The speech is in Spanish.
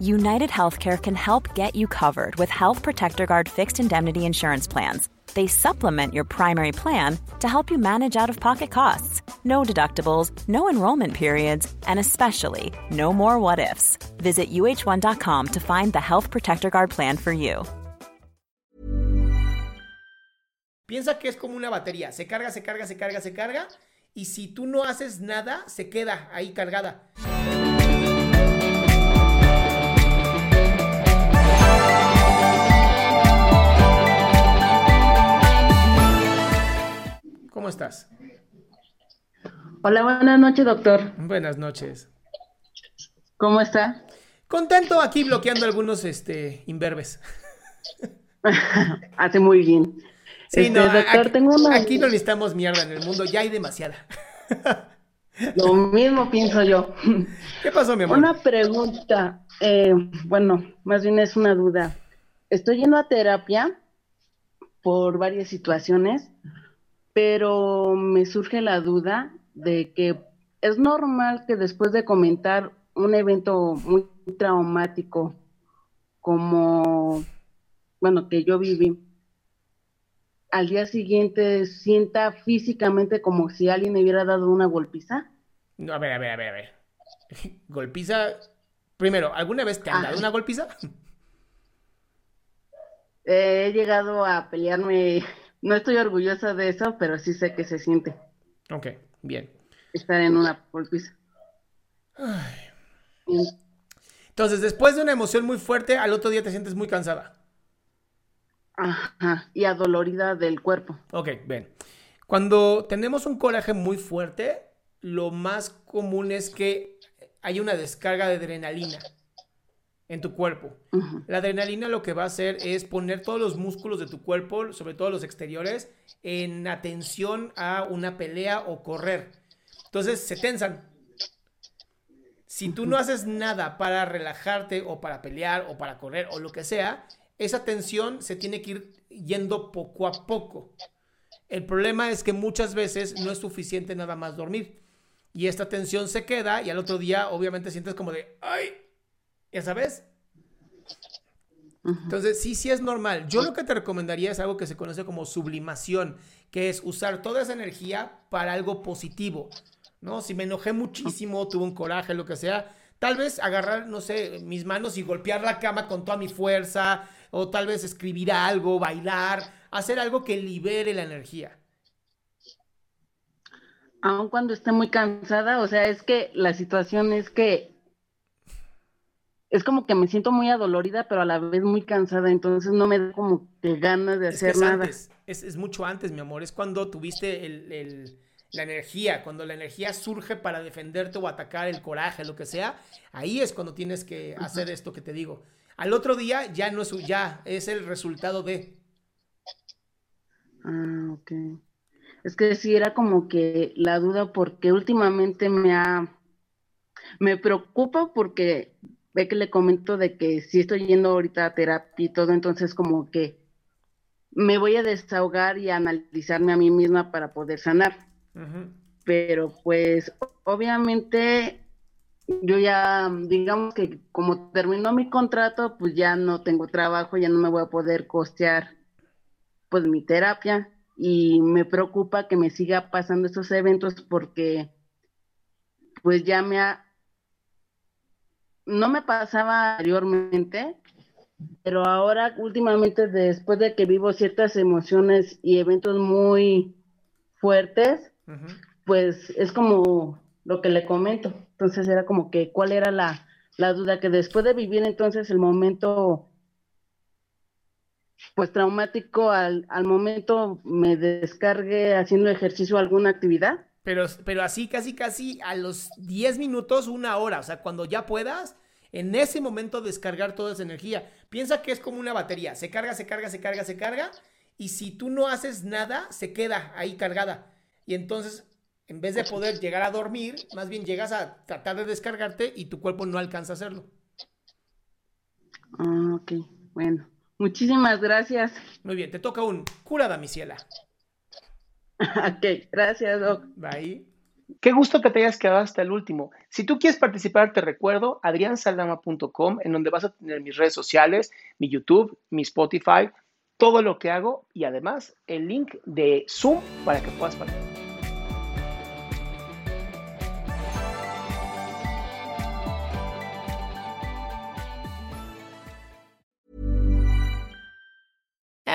United Healthcare can help get you covered with Health Protector Guard fixed indemnity insurance plans. They supplement your primary plan to help you manage out of pocket costs. No deductibles, no enrollment periods, and especially no more what ifs. Visit uh1.com to find the Health Protector Guard plan for you. Piensa que es como una batería, se carga, se carga, se carga, se carga, y si tú no haces nada, se queda ahí cargada. Hola, buenas noches, doctor. Buenas noches. ¿Cómo está? Contento aquí bloqueando algunos este, imberbes. Hace muy bien. Sí, Este, no, doctor, aquí, tengo una... aquí no necesitamos mierda en el mundo, ya hay demasiada. Lo mismo pienso yo. ¿Qué pasó, mi amor? Una pregunta, eh, bueno, más bien es una duda. Estoy yendo a terapia por varias situaciones, pero me surge la duda de que es normal que después de comentar un evento muy traumático como, bueno, que yo viví, al día siguiente sienta físicamente como si alguien me hubiera dado una golpiza. No, a ver, a ver, a ver, a ver. Golpiza. Primero, ¿alguna vez te han dado una golpiza? Eh, he llegado a pelearme, no estoy orgullosa de eso, pero sí sé que se siente Ok, bien. estar en una golpiza. Entonces, después de una emoción muy fuerte, al otro día te sientes muy cansada. Ajá, y adolorida del cuerpo. Ok, bien. Cuando tenemos un coraje muy fuerte, lo más común es que hay una descarga de adrenalina en tu cuerpo. La adrenalina lo que va a hacer es poner todos los músculos de tu cuerpo, sobre todo los exteriores, en atención a una pelea o correr. Entonces se tensan. Si tú no haces nada para relajarte o para pelear o para correr o lo que sea, esa tensión se tiene que ir yendo poco a poco. El problema es que muchas veces no es suficiente nada más dormir. Y esta tensión se queda y al otro día obviamente sientes como de, ay, ya sabes. Entonces, sí, sí es normal. Yo lo que te recomendaría es algo que se conoce como sublimación, que es usar toda esa energía para algo positivo, ¿no? Si me enojé muchísimo, tuve un coraje, lo que sea, tal vez agarrar, no sé, mis manos y golpear la cama con toda mi fuerza, o tal vez escribir algo, bailar, hacer algo que libere la energía. Aun cuando esté muy cansada, o sea, es que la situación es que es como que me siento muy adolorida, pero a la vez muy cansada, entonces no me da como que ganas de Es que hacer es nada. antes, es, es mucho antes, mi amor. Es cuando tuviste el- el- la energía, cuando la energía surge para defenderte o atacar el coraje, lo que sea. Ahí es cuando tienes que hacer esto que te digo. Al otro día ya no es ya es el resultado de. Ah, ok. Es que sí era como que la duda porque últimamente me ha, me preocupa porque ve que le comento de que sí estoy yendo ahorita a terapia y todo, entonces como que me voy a desahogar y a analizarme a mí misma para poder sanar. Pero pues obviamente yo ya, digamos que como terminó mi contrato, pues ya no tengo trabajo, ya no me voy a poder costear pues mi terapia y me preocupa que me siga pasando estos eventos porque pues ya me ha no me pasaba anteriormente, pero ahora últimamente después de que vivo ciertas emociones y eventos muy fuertes, pues es como lo que le comento. Entonces era como que cuál era la, la duda, que después de vivir entonces el momento pues traumático al, al momento me descargue haciendo ejercicio alguna actividad. Pero, pero así, casi, casi a los 10 minutos, una hora. O sea, cuando ya puedas, en ese momento descargar toda esa energía. Piensa que es como una batería. Se carga, se carga, se carga, se carga. Y si tú no haces nada, se queda ahí cargada. Y entonces, en vez de poder llegar a dormir, más bien llegas a tratar de descargarte y tu cuerpo no alcanza a hacerlo. Ah, ok, bueno. Muchísimas gracias. Muy bien, te toca un cura damiciela. ok, gracias, Doc. Bye. Qué gusto que te hayas quedado hasta el último. Si tú quieres participar, te recuerdo adriansaldama.com, en donde vas a tener mis redes sociales, mi YouTube, mi Spotify, todo lo que hago y además el link de Zoom para que puedas participar.